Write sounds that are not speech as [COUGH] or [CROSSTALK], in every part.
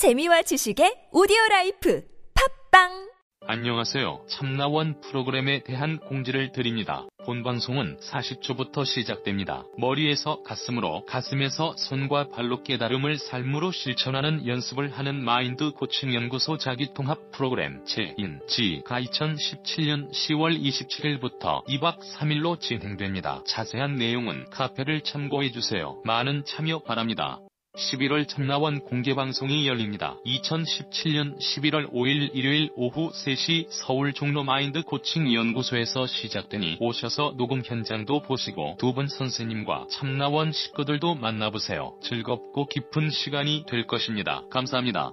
재미와 지식의 오디오 라이프 팟빵 안녕하세요. 참나원 프로그램에 대한 공지를 드립니다. 본 방송은 40초부터 시작됩니다. 머리에서 가슴으로, 가슴에서 손과 발로 깨달음을 삶으로 실천하는 연습을 하는 마인드 코칭 연구소 자기통합 프로그램 제1기가 2017년 10월 27일부터 2박 3일로 진행됩니다. 자세한 내용은 카페를 참고해 주세요. 많은 참여 바랍니다. 11월 참나원 공개방송이 열립니다. 2017년 11월 5일 일요일 오후 3시 서울 종로 마인드 코칭 연구소에서 시작되니 오셔서 녹음 현장도 보시고 두 분 선생님과 참나원 식구들도 만나보세요. 즐겁고 깊은 시간이 될 것입니다. 감사합니다.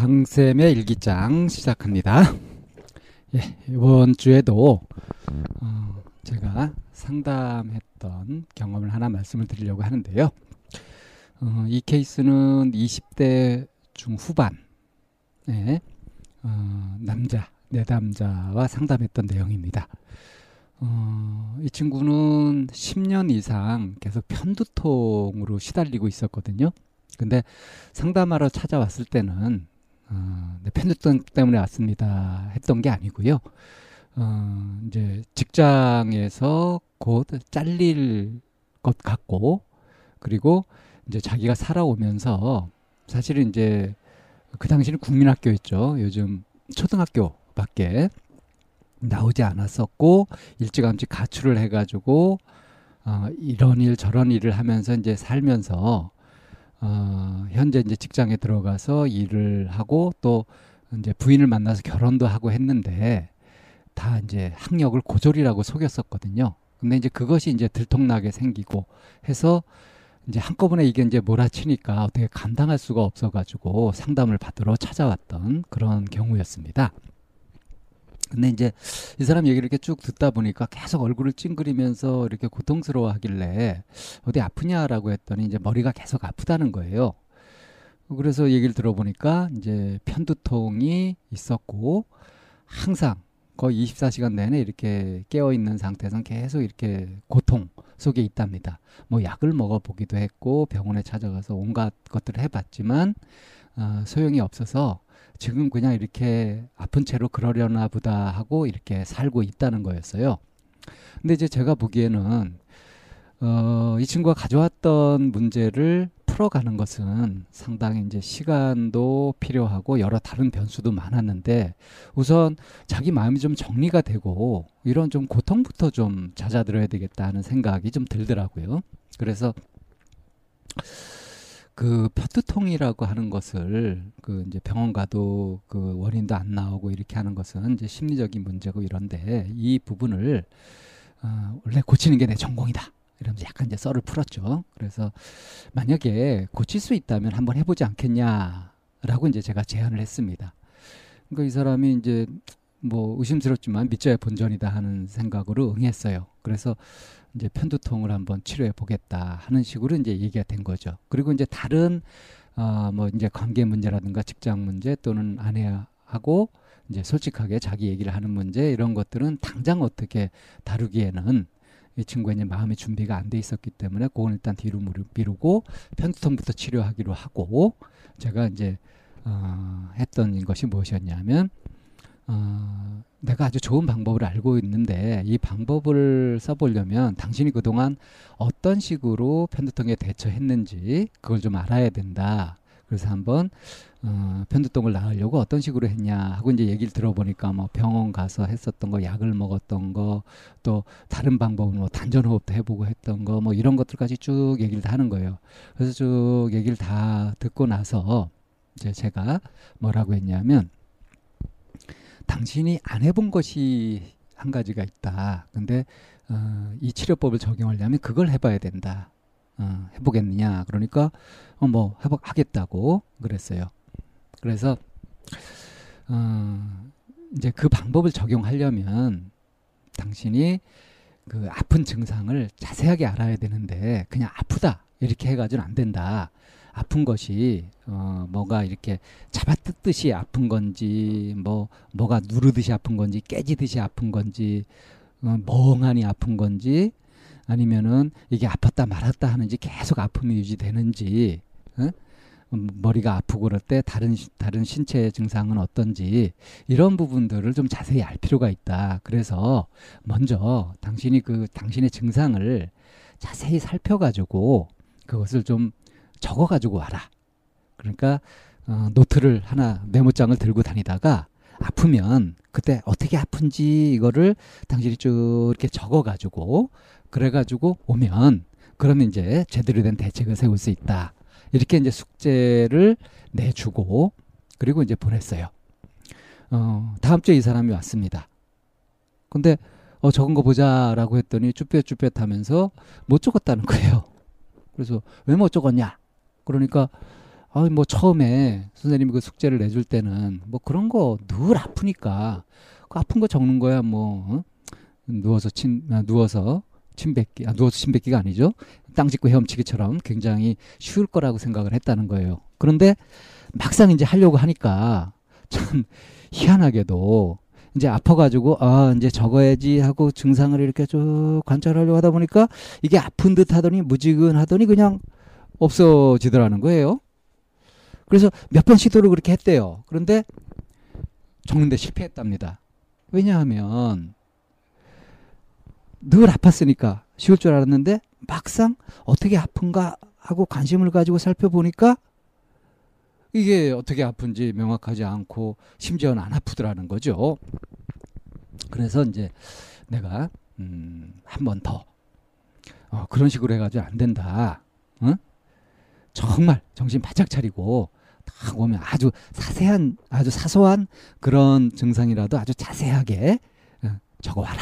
방쌤의 일기장 시작합니다. [LAUGHS] 예, 이번 주에도 어, 제가 상담했던 경험을 하나 말씀을 드리려고 하는데요. 어, 이 케이스는 20대 중후반에 어, 남자, 내담자와 상담했던 내용입니다. 어, 이 친구는 10년 이상 계속 편두통으로 시달리고 있었거든요. 근데 상담하러 찾아왔을 때는 어, 네, 편두통 때문에 왔습니다. 했던 게 아니고요. 어, 이제 직장에서 곧 잘릴 것 같고, 그리고 이제 자기가 살아오면서 사실은 이제 그 당시는 국민학교였죠. 요즘 초등학교밖에 나오지 않았었고 일찌감치 가출을 해가지고 어, 이런 일 저런 일을 하면서 이제 살면서 어, 현재 이제 직장에 들어가서 일을 하고 또 이제 부인을 만나서 결혼도 하고 했는데 다 이제 학력을 고졸이라고 속였었거든요. 근데 이제 그것이 이제 들통나게 생기고 해서 이제 한꺼번에 이게 이제 몰아치니까 어떻게 감당할 수가 없어가지고 상담을 받으러 찾아왔던 그런 경우였습니다. 근데 이제 이 사람 얘기를 이렇게 쭉 듣다 보니까 계속 얼굴을 찡그리면서 이렇게 고통스러워 하길래 어디 아프냐라고 했더니 이제 머리가 계속 아프다는 거예요. 그래서 얘기를 들어보니까 이제 편두통이 있었고 항상 거의 24시간 내내 이렇게 깨어 있는 상태에서 계속 이렇게 고통 속에 있답니다. 뭐 약을 먹어 보기도 했고 병원에 찾아가서 온갖 것들을 해봤지만 어, 소용이 없어서 지금 그냥 이렇게 아픈 채로 그러려나 보다 하고 이렇게 살고 있다는 거였어요. 근데 이제 제가 보기에는 어, 이 친구가 가져왔던 문제를 풀어가는 것은 상당히 이제 시간도 필요하고 여러 다른 변수도 많았는데 우선 자기 마음이 좀 정리가 되고 이런 좀 고통부터 좀 잦아들어야 되겠다 하는 생각이 좀 들더라고요. 그래서 그 편두통이라고 하는 것을 그 이제 병원 가도 그 원인도 안 나오고 이렇게 하는 것은 이제 심리적인 문제고 이런데 이 부분을 어, 원래 고치는 게 내 전공이다. 이러면서 약간 이제 썰을 풀었죠. 그래서 만약에 고칠 수 있다면 한번 해보지 않겠냐라고 이제 제가 제안을 했습니다. 그러니까 이 사람이 이제 뭐 의심스럽지만 믿져야 본전이다 하는 생각으로 응했어요. 그래서 이제 편두통을 한번 치료해 보겠다 하는 식으로 이제 얘기가 된 거죠. 그리고 이제 다른 어뭐 이제 관계 문제라든가 직장 문제 또는 아내하고 이제 솔직하게 자기 얘기를 하는 문제 이런 것들은 당장 어떻게 다루기에는 이 친구가 이제 마음의 준비가 안 돼 있었기 때문에 그건 일단 뒤로 미루고 편두통부터 치료하기로 하고 제가 이제 어, 했던 것이 무엇이었냐면 어, 내가 아주 좋은 방법을 알고 있는데 이 방법을 써보려면 당신이 그동안 어떤 식으로 편두통에 대처했는지 그걸 좀 알아야 된다. 그래서 한번 어, 편두통을 나으려고 어떤 식으로 했냐 하고 이제 얘기를 들어보니까 뭐 병원 가서 했었던 거, 약을 먹었던 거, 또 다른 방법은 뭐 단전호흡도 해보고 했던 거, 뭐 이런 것들까지 쭉 얘기를 다 하는 거예요. 그래서 쭉 얘기를 다 듣고 나서 이제 제가 뭐라고 했냐면 당신이 안 해본 것이 한 가지가 있다. 근데 어, 이 치료법을 적용하려면 그걸 해봐야 된다. 어, 해보겠느냐? 그러니까 어, 뭐 해보 하겠다고 그랬어요. 그래서 어, 이제 그 방법을 적용하려면 당신이 그 아픈 증상을 자세하게 알아야 되는데 그냥 아프다 이렇게 해가지고는 안 된다. 아픈 것이 어 뭐가 이렇게 잡아뜯듯이 아픈 건지 뭐 뭐가 누르듯이 아픈 건지 깨지듯이 아픈 건지 어, 멍하니 아픈 건지 아니면은 이게 아팠다 말았다 하는지 계속 아픔이 유지되는지 어? 머리가 아프고 그럴 때 다른 다른 신체 증상은 어떤지 이런 부분들을 좀 자세히 알 필요가 있다. 그래서 먼저 당신이 그 당신의 증상을 자세히 살펴가지고 그것을 좀 적어가지고 와라. 그러니까 어, 노트를 하나 메모장을 들고 다니다가 아프면 그때 어떻게 아픈지 이거를 당신이 쭉 이렇게 적어가지고 그래가지고 오면 그러면 이제 제대로 된 대책을 세울 수 있다. 이렇게 이제 숙제를 내주고 그리고 이제 보냈어요. 어, 다음 주에 이 사람이 왔습니다. 근데 어, 적은 거 보자라고 했더니 쭈뼛쭈뼛 하면서 못 적었다는 거예요. 그래서 왜 못 적었냐? 그러니까 아, 뭐 처음에 선생님이 그 숙제를 내줄 때는 뭐 그런 거 늘 아프니까 그 아픈 거 적는 거야 뭐 어? 누워서 침 아, 누워서 침 뱉기 아 누워서 침 뱉기가 아니죠 땅 짚고 헤엄치기처럼 굉장히 쉬울 거라고 생각을 했다는 거예요. 그런데 막상 이제 하려고 하니까 참 희한하게도 이제 아파가지고 아 이제 적어야지 하고 증상을 이렇게 쭉 관찰하려고 하다 보니까 이게 아픈 듯 하더니 무지근하더니 그냥 없어지더라는 거예요. 그래서 몇 번 시도를 그렇게 했대요. 그런데 적는데 실패했답니다. 왜냐하면 늘 아팠으니까 쉬울 줄 알았는데 막상 어떻게 아픈가 하고 관심을 가지고 살펴보니까 이게 어떻게 아픈지 명확하지 않고 심지어는 안 아프더라는 거죠. 그래서 이제 내가 음, 한 번 더 어, 그런 식으로 해가지고 안 된다. 응? 정말 정신 바짝 차리고 딱 오면 아주 자세한 아주 사소한 그런 증상이라도 아주 자세하게 어, 적어와라.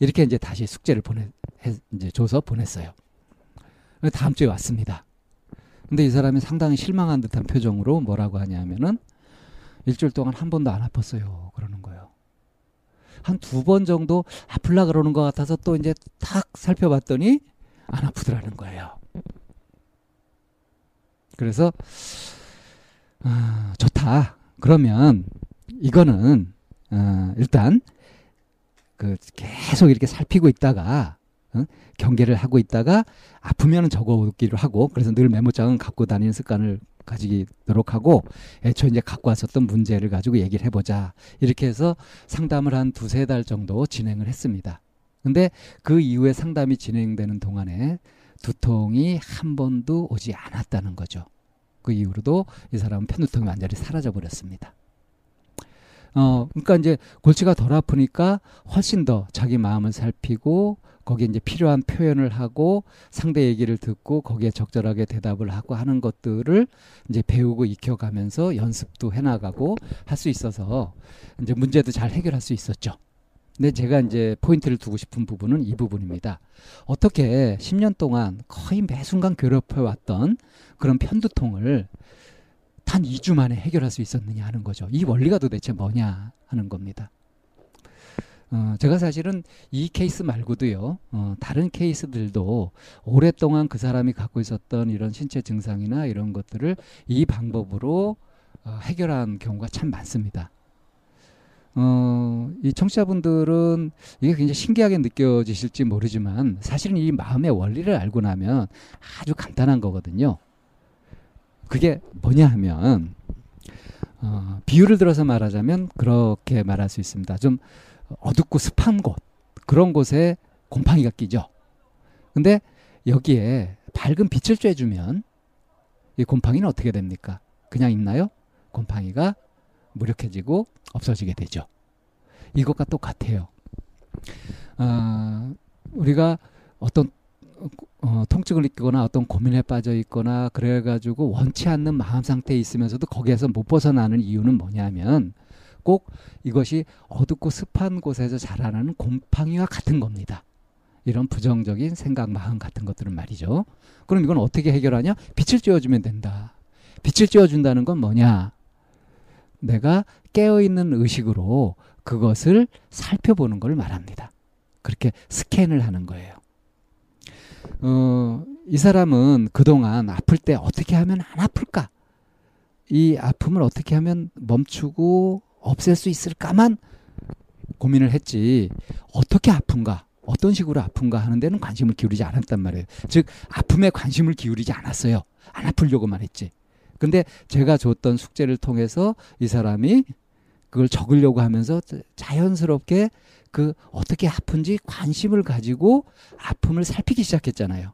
이렇게 이제 다시 숙제를 보내 이제 줘서 보냈어요. 다음 주에 왔습니다. 근데 이 사람이 상당히 실망한 듯한 표정으로 뭐라고 하냐면은 일주일 동안 한 번도 안 아팠어요. 그러는 거예요. 한 두 번 정도 아플라 그러는 것 같아서 또 이제 탁 살펴봤더니 안 아프더라는 거예요. 그래서 아, 좋다. 그러면 이거는 어, 일단 그 계속 이렇게 살피고 있다가 어? 경계를 하고 있다가 아프면 적어오기로 하고 그래서 늘 메모장은 갖고 다니는 습관을 가지도록 하고 애초 이제 갖고 왔었던 문제를 가지고 얘기를 해보자 이렇게 해서 상담을 한 두세 달 정도 진행을 했습니다. 근데 그 이후에 상담이 진행되는 동안에 두통이 한 번도 오지 않았다는 거죠. 그 이후로도 이 사람은 편두통이 완전히 사라져 버렸습니다. 어, 그러니까 이제 골치가 덜 아프니까 훨씬 더 자기 마음을 살피고 거기에 이제 필요한 표현을 하고 상대 얘기를 듣고 거기에 적절하게 대답을 하고 하는 것들을 이제 배우고 익혀가면서 연습도 해나가고 할 수 있어서 이제 문제도 잘 해결할 수 있었죠. 근데 제가 이제 포인트를 두고 싶은 부분은 이 부분입니다. 어떻게 10년 동안 거의 매 순간 괴롭혀왔던 그런 편두통을 단 2주 만에 해결할 수 있었느냐 하는 거죠. 이 원리가 도대체 뭐냐 하는 겁니다. 어, 제가 사실은 이 케이스 말고도요, 어, 다른 케이스들도 오랫동안 그 사람이 갖고 있었던 이런 신체 증상이나 이런 것들을 이 방법으로 어, 해결한 경우가 참 많습니다. 어, 이 청취자분들은 이게 굉장히 신기하게 느껴지실지 모르지만 사실은 이 마음의 원리를 알고 나면 아주 간단한 거거든요. 그게 뭐냐 하면 어, 비유를 들어서 말하자면 그렇게 말할 수 있습니다. 좀 어둡고 습한 곳 그런 곳에 곰팡이가 끼죠. 근데 여기에 밝은 빛을 쬐주면 이 곰팡이는 어떻게 됩니까? 그냥 있나요? 곰팡이가 무력해지고 없어지게 되죠. 이것과 똑같아요. 어, 우리가 어떤 어, 통증을 느끼거나 어떤 고민에 빠져 있거나 그래가지고 원치 않는 마음 상태에 있으면서도 거기에서 못 벗어나는 이유는 뭐냐면 꼭 이것이 어둡고 습한 곳에서 자라나는 곰팡이와 같은 겁니다. 이런 부정적인 생각, 마음 같은 것들은 말이죠. 그럼 이건 어떻게 해결하냐? 빛을 쬐어주면 된다. 빛을 쬐어준다는 건 뭐냐? 내가 깨어있는 의식으로 그것을 살펴보는 걸 말합니다. 그렇게 스캔을 하는 거예요. 어, 이 사람은 그동안 아플 때 어떻게 하면 안 아플까? 이 아픔을 어떻게 하면 멈추고 없앨 수 있을까만 고민을 했지, 어떻게 아픈가? 어떤 식으로 아픈가 하는 데는 관심을 기울이지 않았단 말이에요. 즉, 아픔에 관심을 기울이지 않았어요. 안 아프려고만 했지. 근데 제가 줬던 숙제를 통해서 이 사람이 그걸 적으려고 하면서 자연스럽게 그 어떻게 아픈지 관심을 가지고 아픔을 살피기 시작했잖아요.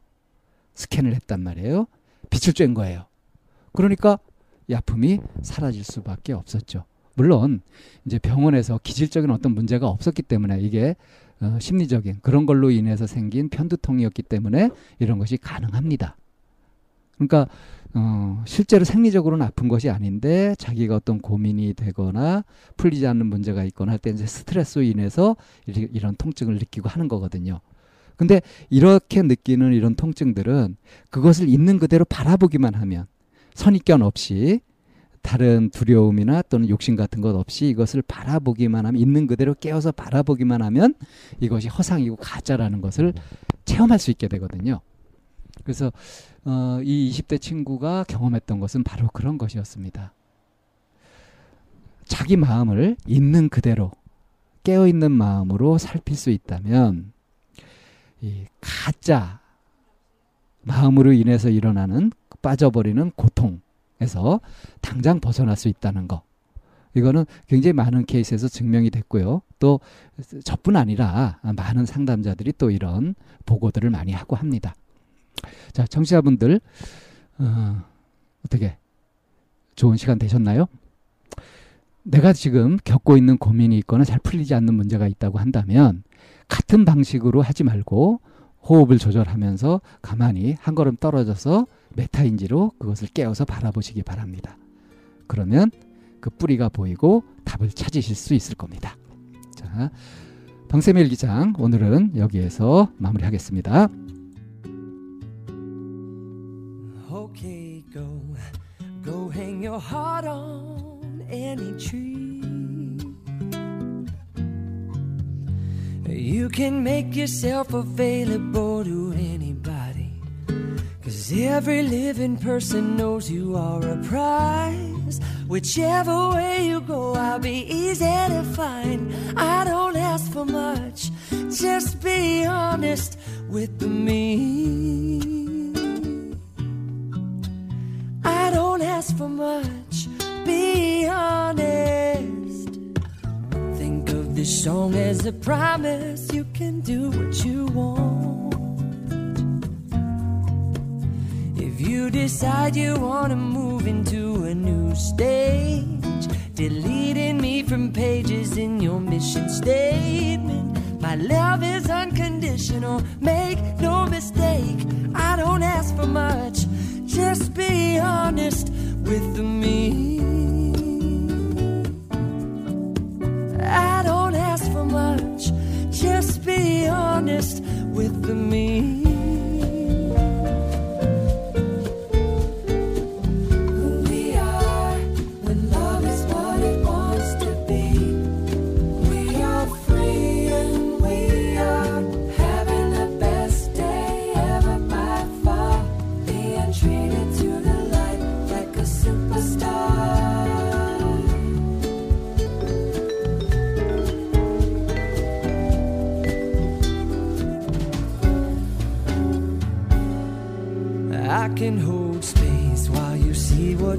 스캔을 했단 말이에요. 빛을 쬐은 거예요. 그러니까 이 아픔이 사라질 수밖에 없었죠. 물론 이제 병원에서 기질적인 어떤 문제가 없었기 때문에 이게 어, 심리적인 그런 걸로 인해서 생긴 편두통이었기 때문에 이런 것이 가능합니다. 그러니까 어, 실제로 생리적으로는 아픈 것이 아닌데 자기가 어떤 고민이 되거나 풀리지 않는 문제가 있거나 할 때 이제 스트레스로 인해서 이런 통증을 느끼고 하는 거거든요. 근데 이렇게 느끼는 이런 통증들은 그것을 있는 그대로 바라보기만 하면 선입견 없이 다른 두려움이나 또는 욕심 같은 것 없이 이것을 바라보기만 하면 있는 그대로 깨어서 바라보기만 하면 이것이 허상이고 가짜라는 것을 체험할 수 있게 되거든요. 그래서 어, 이 20대 친구가 경험했던 것은 바로 그런 것이었습니다. 자기 마음을 있는 그대로 깨어 있는 마음으로 살필 수 있다면 이 가짜 마음으로 인해서 일어나는 빠져버리는 고통에서 당장 벗어날 수 있다는 거. 이거는 굉장히 많은 케이스에서 증명이 됐고요. 또 저뿐 아니라 많은 상담자들이 또 이런 보고들을 많이 하고 합니다. 자, 청취자분들 어, 어떻게 좋은 시간 되셨나요? 내가 지금 겪고 있는 고민이 있거나 잘 풀리지 않는 문제가 있다고 한다면 같은 방식으로 하지 말고 호흡을 조절하면서 가만히 한 걸음 떨어져서 메타인지로 그것을 깨워서 바라보시기 바랍니다. 그러면 그 뿌리가 보이고 답을 찾으실 수 있을 겁니다. 자, 방세밀 기장 오늘은 여기에서 마무리하겠습니다. Your heart on any tree. You can make yourself available to anybody. Cause every living person knows you are a prize. Whichever way you go, I'll be easy to find. I don't ask for much, just be honest with me. Of as a promise you can do what you want. If you decide you want to move into a new stage, deleting me from pages in your mission statement. My love is unconditional, make no mistake. I don't ask for much, just be honest with me.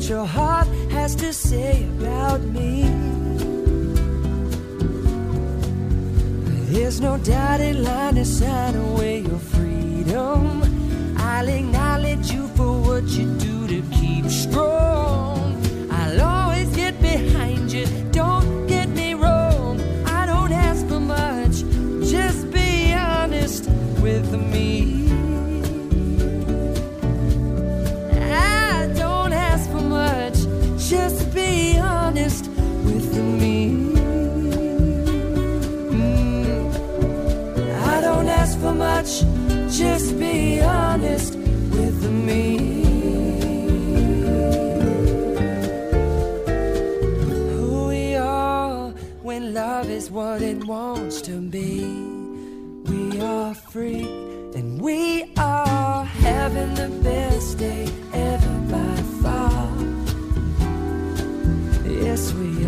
Your heart has to say about me. There's no dotted line to sign away your freedom. I'll acknowledge you for what you do love is what it wants to be. We are free and we are having the best day ever by far. Yes, we